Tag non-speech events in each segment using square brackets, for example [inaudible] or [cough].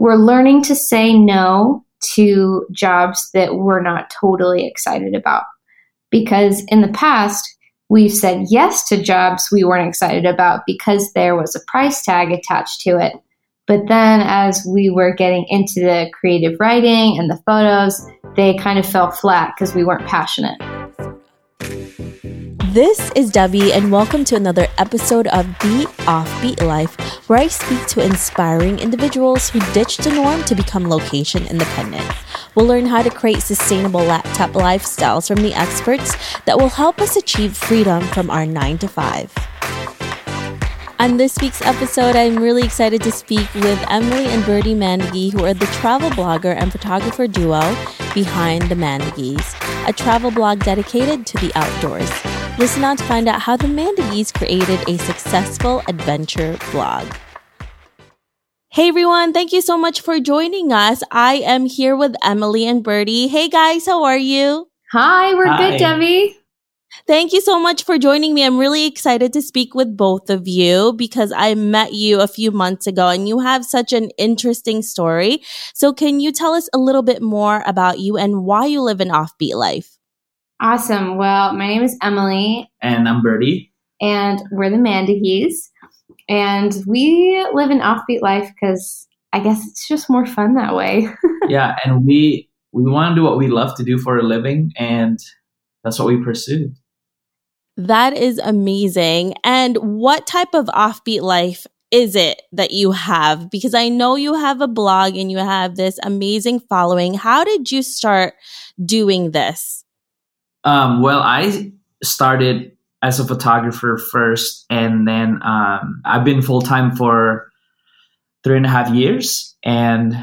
we're learning to say no to jobs that we're not totally excited about. Because in the past, we've said yes to jobs we weren't excited about because there was a price tag attached to it. But then as we were getting into the creative writing and the photos, they kind of fell flat because we weren't passionate. This is Debbie, and welcome to another episode of Beat Offbeat Life, where I speak to inspiring individuals who ditched the norm to become location independent. We'll learn how to create sustainable laptop lifestyles from the experts that will help us achieve freedom from our 9 to 5. On this week's episode, I'm really excited to speak with Emily and Bertie Mandagie, who are the travel blogger and photographer duo behind the Mandagies, a travel blog dedicated to the outdoors. Listen on to find out how the Mandagies created a successful adventure blog. Hey everyone, thank you so much for joining us. I am here with Emily and Bertie. Hey guys, how are you? Hi, we're Hi. good, Debbie. Thank you so much for joining me. I'm really excited to speak with both of you because I met you a few months ago and you have such an interesting story. So, can you tell us a little bit more about you and why you live an offbeat life? Awesome. Well, my name is Emily. And I'm Bertie. And we're the Mandagies. And we live an offbeat life because I guess it's just more fun that way. [laughs] yeah, and we we want to do what we love to do for a living and that's what we pursued. That is amazing. And what type of offbeat life is it that you have? Because I know you have a blog and you have this amazing following. How did you start doing this? Um, well, I started as a photographer first, and then um, I've been full time for three and a half years, and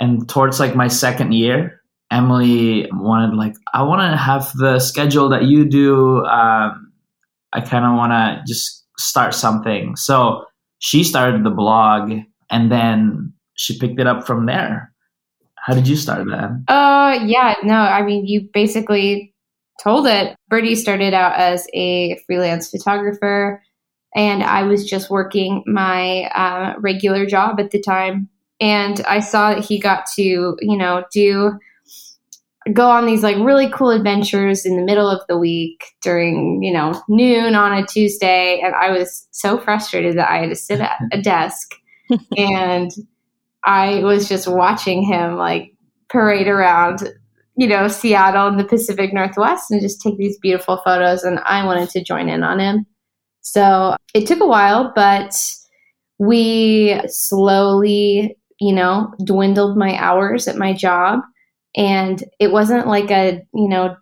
and towards like my second year, Emily wanted like I want to have the schedule that you do. Um, I kind of want to just start something, so she started the blog, and then she picked it up from there. How did you start that? Uh, yeah, no, I mean, you basically told it. Bertie started out as a freelance photographer, and I was just working my uh, regular job at the time. And I saw that he got to, you know, do go on these like really cool adventures in the middle of the week during, you know, noon on a Tuesday. And I was so frustrated that I had to sit at a [laughs] desk and I was just watching him like parade around you know, Seattle and the Pacific Northwest and just take these beautiful photos. And I wanted to join in on him. So it took a while, but we slowly, you know, dwindled my hours at my job. And it wasn't like a, you know,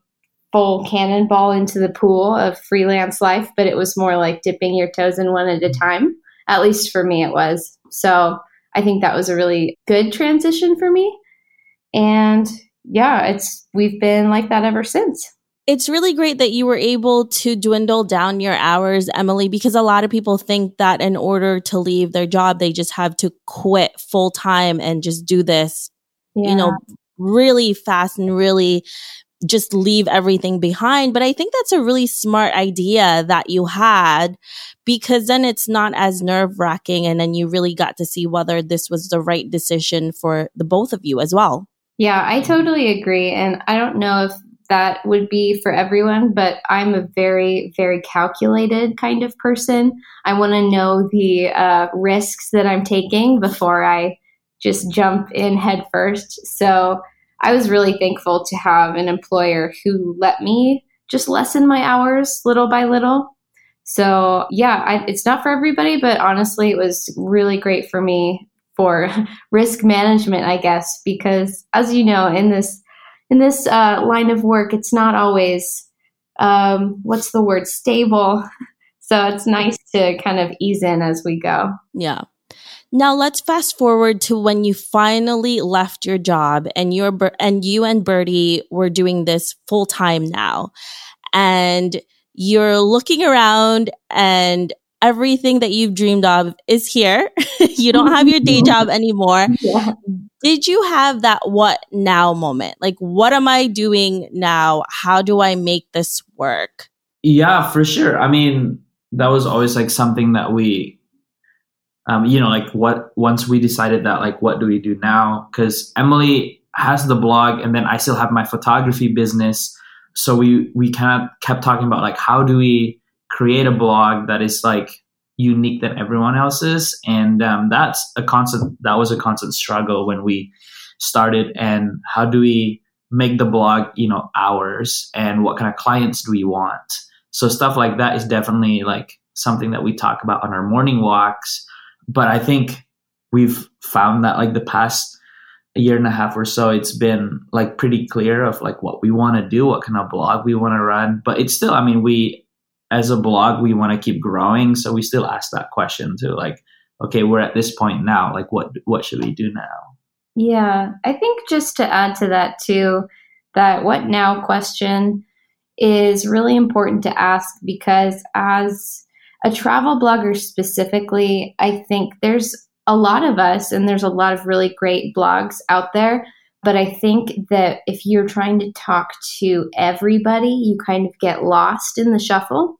full cannonball into the pool of freelance life, but it was more like dipping your toes in one at a time. At least for me, it was. So I think that was a really good transition for me. And yeah, it's we've been like that ever since. It's really great that you were able to dwindle down your hours, Emily, because a lot of people think that in order to leave their job, they just have to quit full time and just do this, yeah. you know, really fast and really just leave everything behind. But I think that's a really smart idea that you had because then it's not as nerve wracking. And then you really got to see whether this was the right decision for the both of you as well. Yeah, I totally agree. And I don't know if that would be for everyone, but I'm a very, very calculated kind of person. I want to know the uh, risks that I'm taking before I just jump in head first. So I was really thankful to have an employer who let me just lessen my hours little by little. So, yeah, I, it's not for everybody, but honestly, it was really great for me for [laughs] risk management, I guess, because as you know, in this in this uh, line of work, it's not always um, what's the word stable. [laughs] So it's nice to kind of ease in as we go. Yeah. Now let's fast forward to when you finally left your job and your and you and Bertie were doing this full time now. And you're looking around and everything that you've dreamed of is here. [laughs] you don't have your day job anymore. Yeah. Did you have that what now moment? Like, what am I doing now? How do I make this work? Yeah, for sure. I mean, that was always like something that we um, you know, like what once we decided that, like, what do we do now? Because Emily has the blog, and then I still have my photography business. So we we kind of kept talking about like how do we create a blog that is like unique than everyone else's, and um, that's a constant. That was a constant struggle when we started, and how do we make the blog, you know, ours, and what kind of clients do we want? So stuff like that is definitely like something that we talk about on our morning walks but I think we've found that like the past a year and a half or so, it's been like pretty clear of like what we want to do, what kind of blog we want to run. But it's still, I mean, we as a blog, we want to keep growing, so we still ask that question too, like, okay, we're at this point now, like what what should we do now? Yeah, I think just to add to that too, that what now question is really important to ask because as a travel blogger specifically, I think there's a lot of us and there's a lot of really great blogs out there. But I think that if you're trying to talk to everybody, you kind of get lost in the shuffle.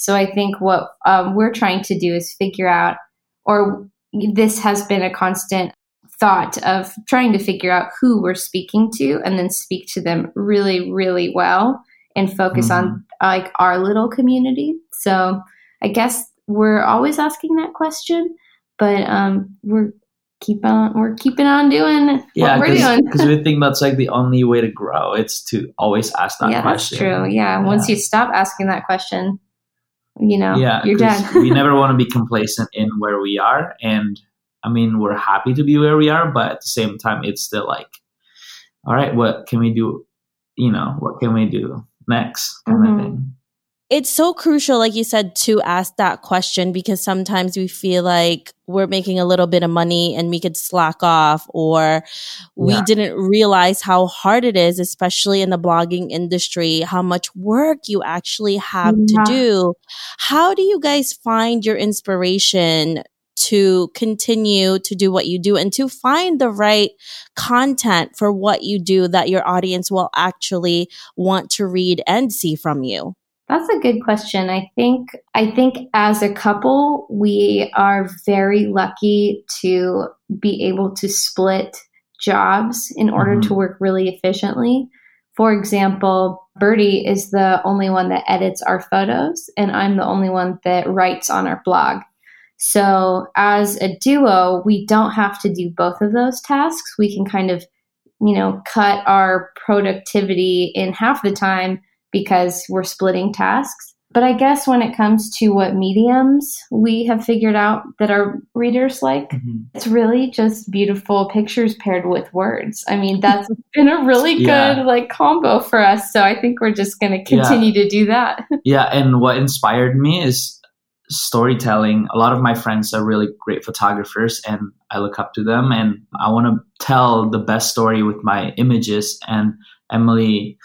So I think what um, we're trying to do is figure out, or this has been a constant thought of trying to figure out who we're speaking to and then speak to them really, really well and focus mm-hmm. on like our little community. So I guess we're always asking that question, but um, we're keep on we're keeping on doing yeah, what we're doing because we think that's like the only way to grow. It's to always ask that yeah, question. That's true. Yeah. yeah. Once you stop asking that question, you know, yeah, you're dead. we never want to be complacent in where we are, and I mean, we're happy to be where we are, but at the same time, it's still like, all right, what can we do? You know, what can we do next? Kind mm-hmm. of thing it's so crucial, like you said, to ask that question because sometimes we feel like we're making a little bit of money and we could slack off, or we yeah. didn't realize how hard it is, especially in the blogging industry, how much work you actually have yeah. to do. How do you guys find your inspiration to continue to do what you do and to find the right content for what you do that your audience will actually want to read and see from you? That's a good question. I think I think as a couple, we are very lucky to be able to split jobs in order mm-hmm. to work really efficiently. For example, Bertie is the only one that edits our photos, and I'm the only one that writes on our blog. So, as a duo, we don't have to do both of those tasks. We can kind of, you know, cut our productivity in half the time because we're splitting tasks. But I guess when it comes to what mediums we have figured out that our readers like, mm-hmm. it's really just beautiful pictures paired with words. I mean, that's [laughs] been a really yeah. good like combo for us. So I think we're just going to continue yeah. to do that. [laughs] yeah, and what inspired me is storytelling. A lot of my friends are really great photographers and I look up to them and I want to tell the best story with my images and Emily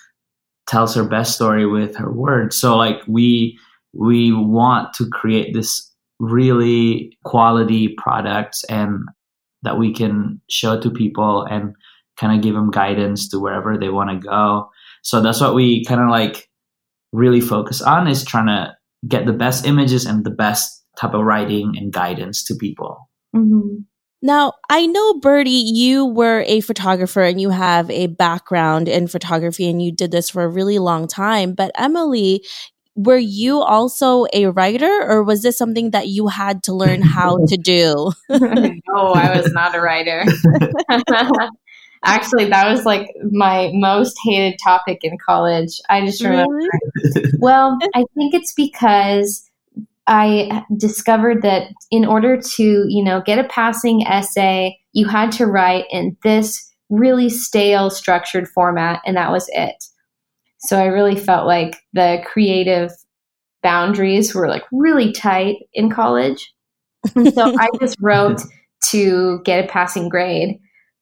tells her best story with her words. So like we we want to create this really quality products and that we can show to people and kind of give them guidance to wherever they want to go. So that's what we kind of like really focus on is trying to get the best images and the best type of writing and guidance to people. Mm-hmm. Now, I know, Bertie, you were a photographer and you have a background in photography and you did this for a really long time. But Emily, were you also a writer or was this something that you had to learn how [laughs] to do? [laughs] no, I was not a writer. [laughs] Actually, that was like my most hated topic in college. I just remember. Really? well, I think it's because I discovered that in order to, you know, get a passing essay, you had to write in this really stale structured format, and that was it. So I really felt like the creative boundaries were like really tight in college. so [laughs] I just wrote to get a passing grade.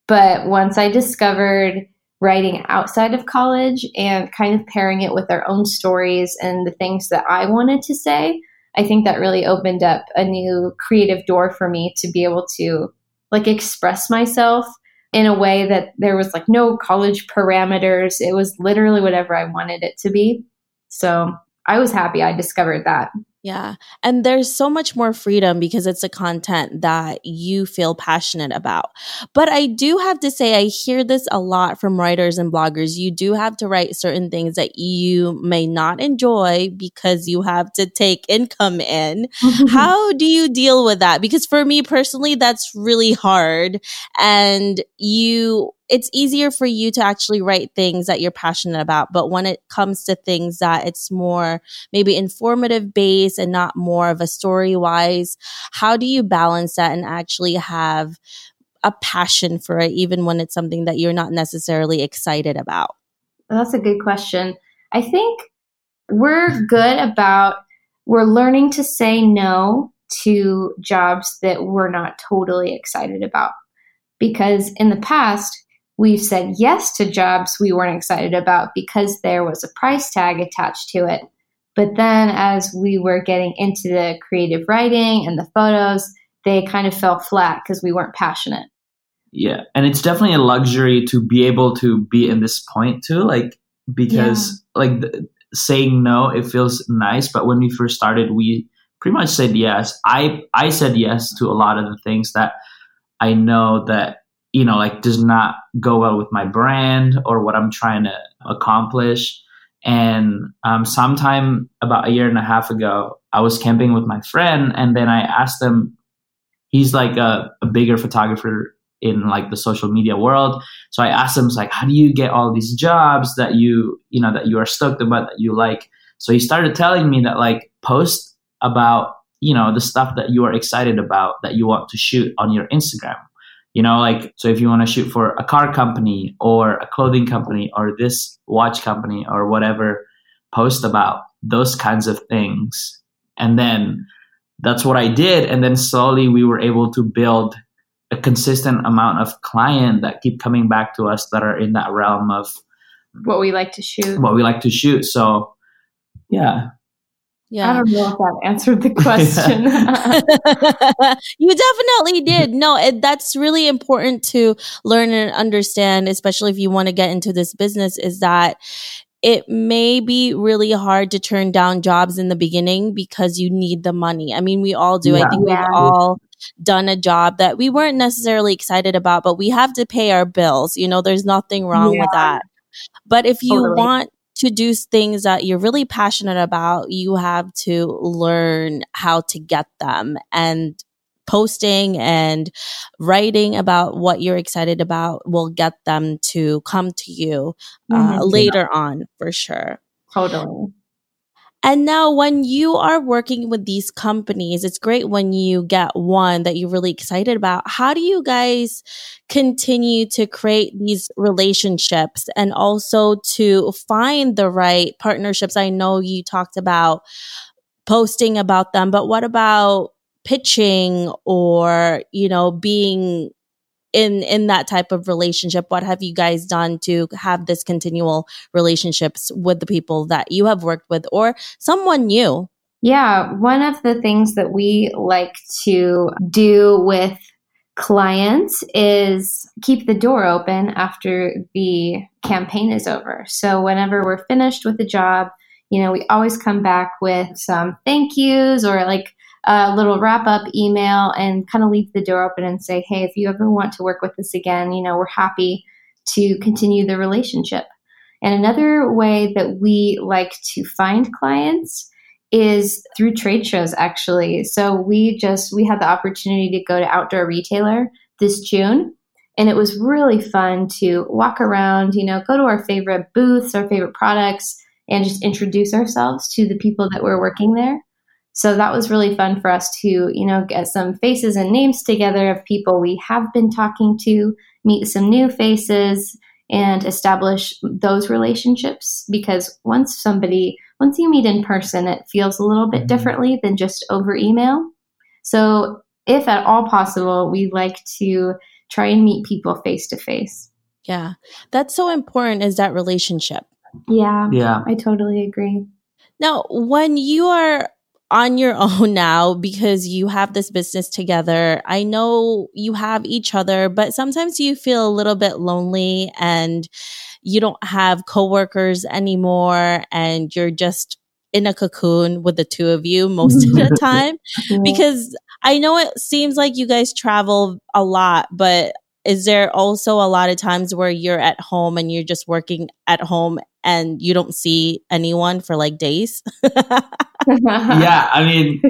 But once I discovered writing outside of college and kind of pairing it with our own stories and the things that I wanted to say, I think that really opened up a new creative door for me to be able to like express myself in a way that there was like no college parameters. It was literally whatever I wanted it to be. So I was happy I discovered that. Yeah. And there's so much more freedom because it's a content that you feel passionate about. But I do have to say, I hear this a lot from writers and bloggers. You do have to write certain things that you may not enjoy because you have to take income in. [laughs] How do you deal with that? Because for me personally, that's really hard. And you, it's easier for you to actually write things that you're passionate about. But when it comes to things that it's more maybe informative based and not more of a story wise, how do you balance that and actually have a passion for it, even when it's something that you're not necessarily excited about? That's a good question. I think we're good about, we're learning to say no to jobs that we're not totally excited about. Because in the past, we've said yes to jobs we weren't excited about because there was a price tag attached to it. But then as we were getting into the creative writing and the photos, they kind of fell flat because we weren't passionate. Yeah. And it's definitely a luxury to be able to be in this point too. Like, because yeah. like the, saying no, it feels nice. But when we first started, we pretty much said yes. I, I said yes to a lot of the things that I know that you know, like does not go well with my brand or what I'm trying to accomplish. And um, sometime about a year and a half ago, I was camping with my friend, and then I asked him. He's like a, a bigger photographer in like the social media world. So I asked him, like, how do you get all these jobs that you, you know, that you are stoked about, that you like? So he started telling me that like post about, you know, the stuff that you are excited about that you want to shoot on your Instagram you know like so if you want to shoot for a car company or a clothing company or this watch company or whatever post about those kinds of things and then that's what i did and then slowly we were able to build a consistent amount of client that keep coming back to us that are in that realm of what we like to shoot. what we like to shoot. So yeah yeah. I don't know if that answered the [laughs] question. [laughs] you definitely did. No, it, that's really important to learn and understand, especially if you want to get into this business, is that it may be really hard to turn down jobs in the beginning because you need the money. I mean, we all do. Yeah. I think we've all done a job that we weren't necessarily excited about, but we have to pay our bills. You know, there's nothing wrong yeah. with that. But if you totally. want to do things that you're really passionate about, you have to learn how to get them and posting and writing about what you're excited about will get them to come to you uh, mm-hmm. later on for sure. Totally. And now, when you are working with these companies, it's great when you get one that you're really excited about. How do you guys continue to create these relationships and also to find the right partnerships? I know you talked about posting about them, but what about pitching or, you know, being in in that type of relationship what have you guys done to have this continual relationships with the people that you have worked with or someone new? Yeah one of the things that we like to do with clients is keep the door open after the campaign is over. So whenever we're finished with the job you know we always come back with some thank yous or like a little wrap up email and kind of leave the door open and say, hey, if you ever want to work with us again, you know, we're happy to continue the relationship. And another way that we like to find clients is through trade shows actually. So we just we had the opportunity to go to Outdoor Retailer this June and it was really fun to walk around, you know, go to our favorite booths, our favorite products and just introduce ourselves to the people that were working there. So that was really fun for us to, you know, get some faces and names together of people we have been talking to, meet some new faces, and establish those relationships. Because once somebody, once you meet in person, it feels a little bit mm-hmm. differently than just over email. So, if at all possible, we like to try and meet people face to face. Yeah, that's so important is that relationship. Yeah, yeah, I totally agree. Now, when you are on your [laughs] own now because you have this business together. I know you have each other, but sometimes you feel a little bit lonely and you don't have coworkers anymore and you're just in a cocoon with the two of you most of the [laughs] time? Because I know it seems like you guys travel a lot, but is there also a lot of times where you're at home and you're just working at home and you don't see anyone for like days? [laughs] yeah, I mean,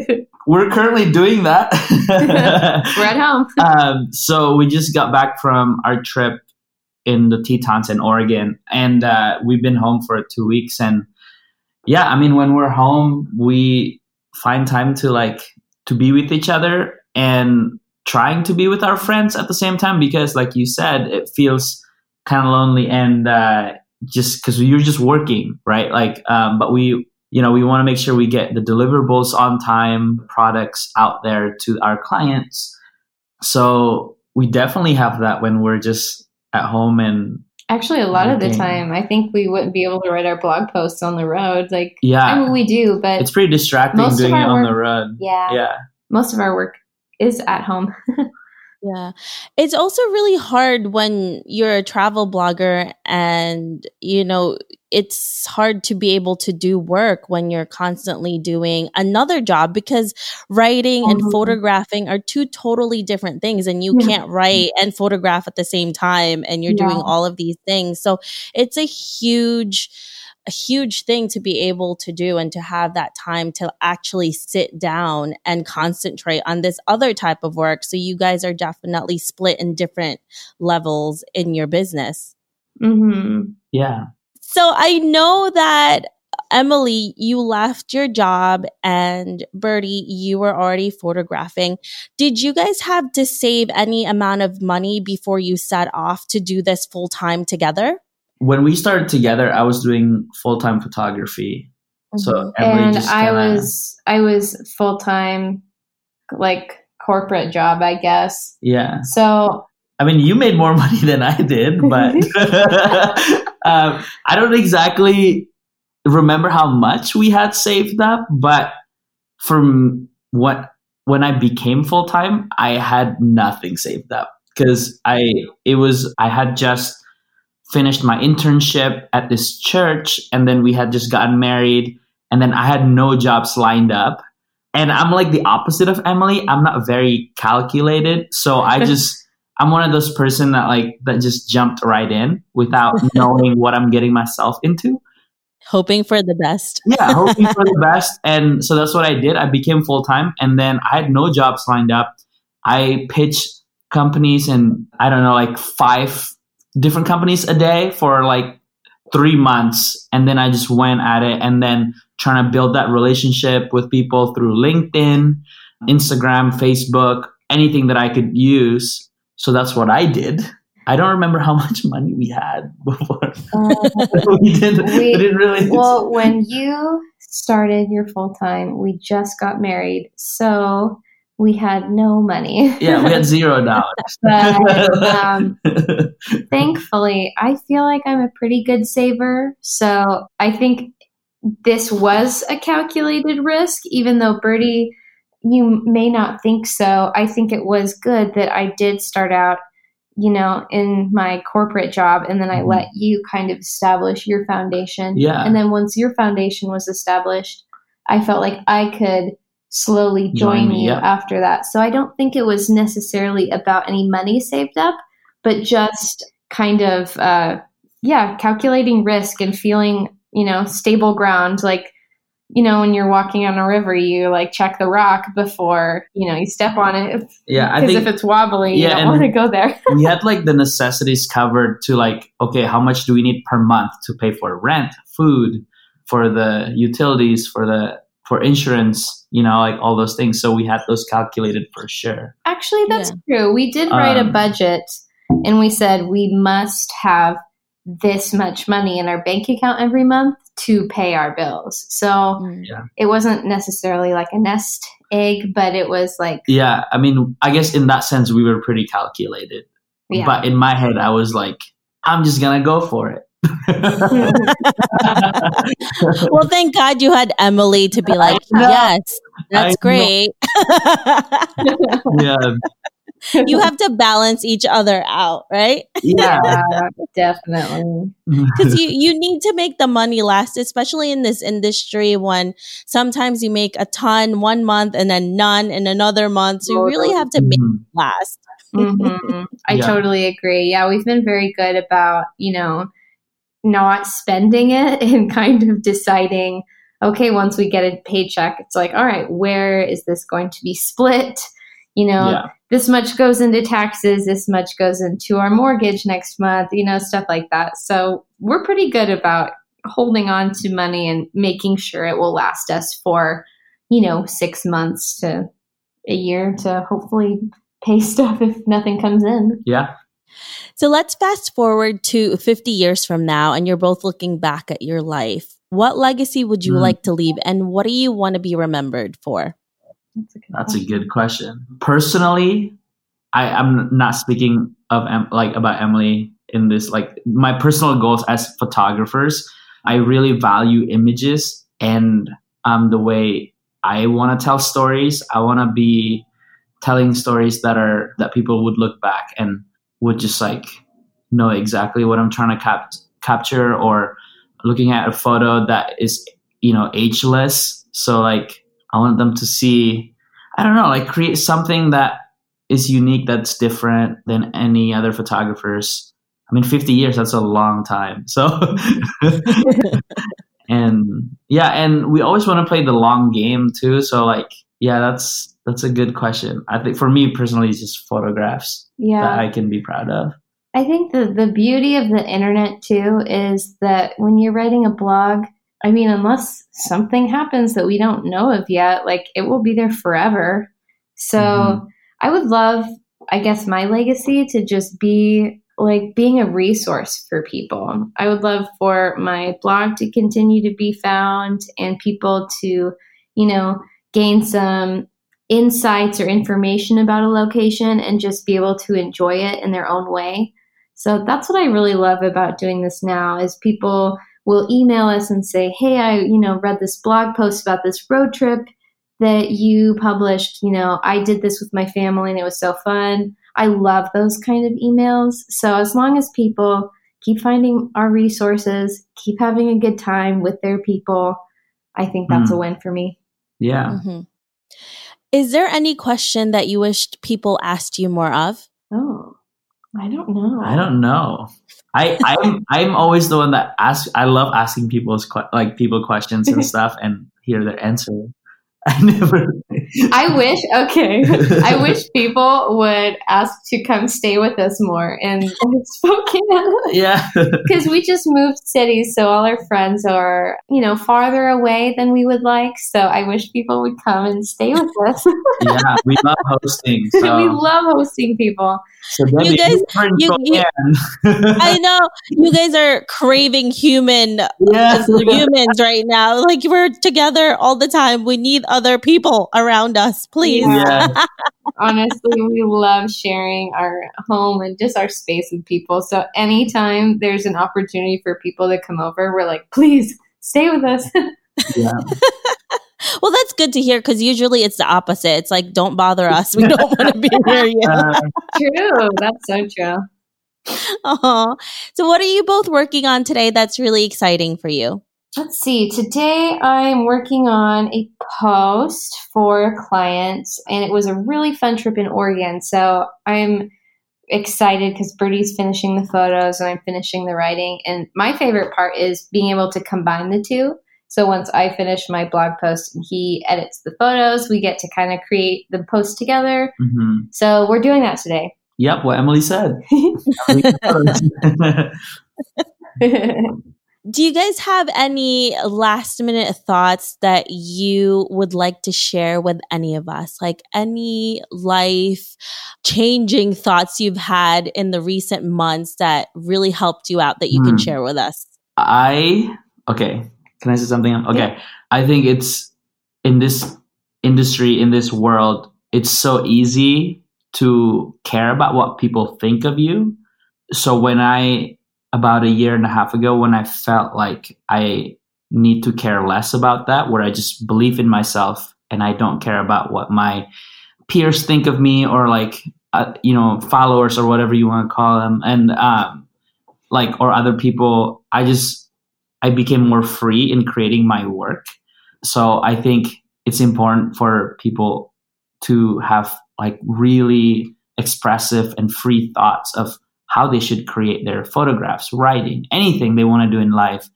we're currently doing that. [laughs] we're at home. [laughs] um, so we just got back from our trip in the Tetons in Oregon, and uh, we've been home for two weeks. And yeah, I mean, when we're home, we find time to like to be with each other and trying to be with our friends at the same time because, like you said, it feels kind of lonely and uh, just because you're just working, right? Like, um, but we you know we want to make sure we get the deliverables on time products out there to our clients. So we definitely have that when we're just at home and actually a lot of the time i think we wouldn't be able to write our blog posts on the road. Like yeah. i mean we do but it's pretty distracting doing it on work, the road. Yeah. Yeah. Most of our work is at home [laughs] Yeah. It's also really hard when you're a travel blogger and, you know, it's hard to be able to do work when you're constantly doing another job because writing and mm-hmm. photographing are two totally different things and you yeah. can't write and photograph at the same time and you're yeah. doing all of these things. So it's a huge a huge thing to be able to do and to have that time to actually sit down and concentrate on this other type of work. So you guys are definitely split in different levels in your business. Mm-hmm. Yeah. So I know that Emily, you left your job and Bertie, you were already photographing. Did you guys have to save any amount of money before you set off to do this full time together? When we started together, I was doing full time photography. Mm-hmm. So and I was I was full time, like corporate job, I guess. Yeah. So I mean, you made more [laughs] money than I did, but [laughs] [laughs] um, I don't exactly remember how much we had saved up. But from what when I became full time, I had nothing saved up because I it was I had just finished my internship at this church and then we had just gotten married and then I had no jobs lined up. And I'm like the opposite of Emily. I'm not very calculated. So I [laughs] just I'm one of those person that like that just jumped right in without [laughs] knowing what I'm getting myself into. Hoping for the best. yeah, hoping for the [laughs] best. And so that's what I did. I became full time and then I had no jobs lined up. I pitched companies and I don't know, like five different companies a day for like three months and then i just went at it and then trying to build that relationship with people through linkedin instagram facebook anything that i could use. So that's what i did. I don't remember how [laughs] much money we had before. Uh, [laughs] we, didn't, we, we didn't really well when you started your full-time we just got married. So we had no money. yeah, we had zero [laughs] dollars. but um, [laughs] thankfully, I feel like I'm a pretty good saver. So I think this was a calculated risk, even though Bertie, you may not think so. I think it was good that I did start out, you know, in my corporate job and then I mm-hmm. let you kind of establish your foundation. Yeah. And then once your foundation was established, I felt like I could slowly join, you yep. after that. So I don't think it was necessarily about any money saved up, but just kind of, uh, yeah, calculating risk and feeling, you know, stable ground. Like, you know, when you're walking on a river, you like check the rock before, you know, you step on it. Yeah. Because if it's wobbly, yeah, you don't want to go there. [laughs] we had like the necessities covered to like, okay, how much do we need per month to pay for rent, food, for the utilities, for the for insurance, you know, like all those things. So we had those calculated for sure. Actually, that's yeah. true. We did write um, a budget and we said we must have this much money in our bank account every month to pay our bills. So mm. yeah. it wasn't necessarily like a nest egg, but it was like. Yeah. I mean, I guess in that sense, we were pretty calculated. Yeah. But in my head, I was like, I'm just going to go for it. Well, thank God you had Emily to be like, yes, that's great. [laughs] yeah. you have to balance each other out, right? Yeah, Yeah, [laughs] definitely. Because you, you need to make the money last, especially in this industry when sometimes you make a ton one month and then none in another month. So you really have to make Mhm. it last. hmm I Yeah. totally agree. Yeah, we've been very good about, you know, not spending it [laughs] and kind of deciding, okay, once we get a paycheck, it's like, all right, where is this going to be split? You know, yeah, this much goes into taxes, this much goes into our mortgage next month, you know, stuff like that. So we're pretty good about holding on to money and making sure it will last us for, you know, six months to a year to hopefully pay [laughs] stuff if nothing comes in. yeah. So let's fast forward to 50 years from now, and you're both looking back at your life. What legacy would you Mm. like to leave, and what do you want to be remembered for? That's a good That's a good question. Personally, I, I'm not speaking of like about Emily in this. Like my personal goals as photographers, I really value images and um, the way I want to tell stories. I want to be telling stories that are that people would look back and would just like know exactly what I'm trying to cap- capture or looking at a photo that is you know ageless. So like I want them to see I don't know, like create something that is unique that's different than any other photographers. I mean 50 years that's a long time. So [laughs] [laughs] and yeah, and we always want to play the long game too. So like yeah, that's that's a good question. I think for me personally it's just photographs Yeah. that I can be proud of. I think the, the beauty of the internet too is that when you're writing a blog, I mean, unless something happens that we don't know of yet, like it will be there forever. So Mhm. I would love, I guess, my legacy to just be like being a resource for people. I would love for my blog to continue to be found and people to, you know, gain some insights or information about a location and just be able to enjoy it in their own way. So that's what I really love about doing this now is people will email us and say, "Hey, I, you know, read this blog post about this road trip that you published, you know, I did this with my family and it was so fun." I love those kind of emails. So as long as people keep finding our resources, keep having a good time with their people, I think that's Mm. a win for me. Yeah. Mhm. Is there any question that you wished people asked you more of? Oh, I don't know. I don't know. I I'm I'm always the one that asks. I love asking people's que- like people questions and [laughs] stuff and hear their answer. I never. [laughs] I wish, okay, I wish people would ask to come stay with us more in [laughs] Spokane. Yeah. [laughs] Because we just moved cities, so all our friends are, you know, farther away than we would like. So I wish people would come and stay with us. yeah. We love hosting. So, we love hosting people. so Debbie, You guys- you're you- you- I know you guys are craving human yeah. humans right now. Like we're together all the time. We need other people around us, please. Yeah. [laughs] Honestly, we love sharing our home and just our space with people. So anytime there's an opportunity for people to come over, we're like, please stay with us. [laughs] yeah. [laughs] Well, that's good to hear because usually it's the opposite. It's like, don't bother us. We don't want to be near you. Uh, true. That's so true. Aw. So, what are you both working on today that's really exciting for you? Let's see. Today I'm working on a post for clients, and it was a really fun trip in Oregon. So I'm excited because Bertie's finishing the photos and I'm finishing the writing. And my favorite part is being able to combine the two. So once I finish my blog post and he edits the photos, we get to kind of create the post together. mhm. So we're doing that today. Yep. What Emily said. [laughs] [laughs] Do you guys have any last minute thoughts that you would like to share with any of us? Like any life changing thoughts you've had in the recent months that really helped you out that you can Hmm. share with us? I okay. Can I say something? Okay. I think it's in this industry, in this world, it's so easy to care about what people think of you. So when I about a year and a half ago, when I felt like I need to care less about that, where I just believe in myself and I don't care about what my peers think of me or like uh, you know followers or whatever you want to call them. And um, like or other people i just i became more free in creating my work. So i think it's important for people to have like really expressive and free thoughts of how they should create their photographs writing anything they want to do in life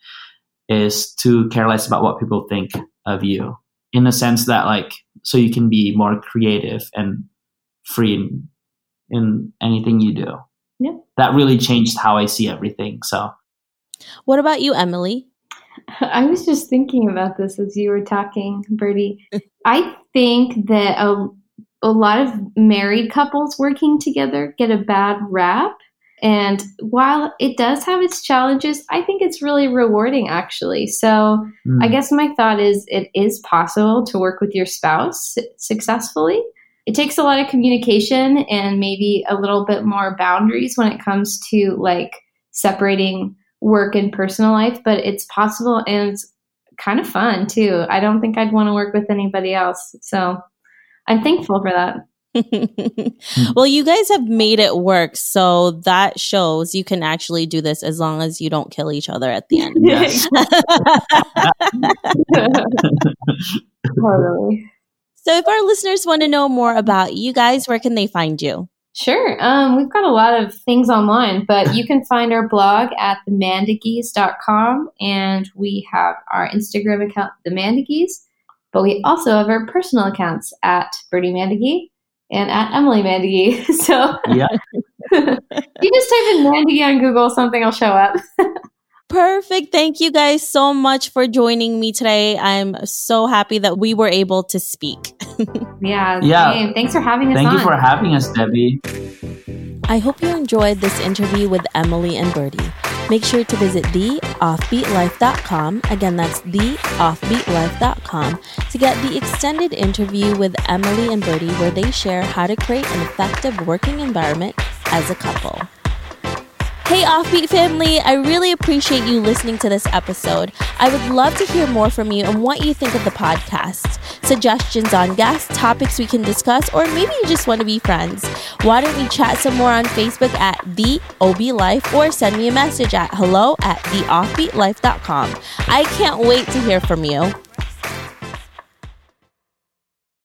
is to care less about what people think of you in the sense that like so you can be more creative and free in, in anything you do Yeah. that really changed how i see everything so What about you, Emily? [laughs] I was just thinking about this as you were talking, Bertie. [laughs] I think that a, a lot of married couples working together get a bad rap. And while it does have its challenges, I think it's really rewarding, actually. So mm, I guess my thought is it is possible to work with your spouse successfully. It takes a lot of communication and maybe a little bit more boundaries when it comes to like separating work and personal life, but it's possible and it's kind of fun too. I don't think I'd want to work with anybody else. So I'm thankful for that. Well, you guys have made it work, so that shows you can actually do this as long as you don't kill each other at the end. [laughs] Yes. [laughs] totally. so, if our listeners want to know more about you guys, where can they find you? Sure. Um, we've got a lot of things online, but you can find our blog at themandagies.com and we have our Instagram account, The Mandagies, but we also have our personal accounts at Bertie Mandagie and at Emily Mandy. [laughs] So yeah [laughs] you just type in Mandy on Google, something will show up. [laughs] Perfect. Thank you guys so much for joining me today. I'm so happy that we were able to speak. Yeah. Yeah. same. Thanks for having us thank on. you for having us debbie I hope you enjoyed this interview with Emily and Bertie. Make sure to visit theoffbeatlife.com. Again, that's theoffbeatlife.com to get the extended interview with Emily and Bertie, where they share how to create an effective working environment as a couple. Hey, Offbeat family, I really appreciate you listening to this episode. I would love to hear more from you and what you think of the podcast. Suggestions on guests, topics we can discuss, or maybe you just want to be friends. Why don't we chat some more on Facebook at The OB Life or send me a message at hello at theoffbeatlife.com. I can't wait to hear from you.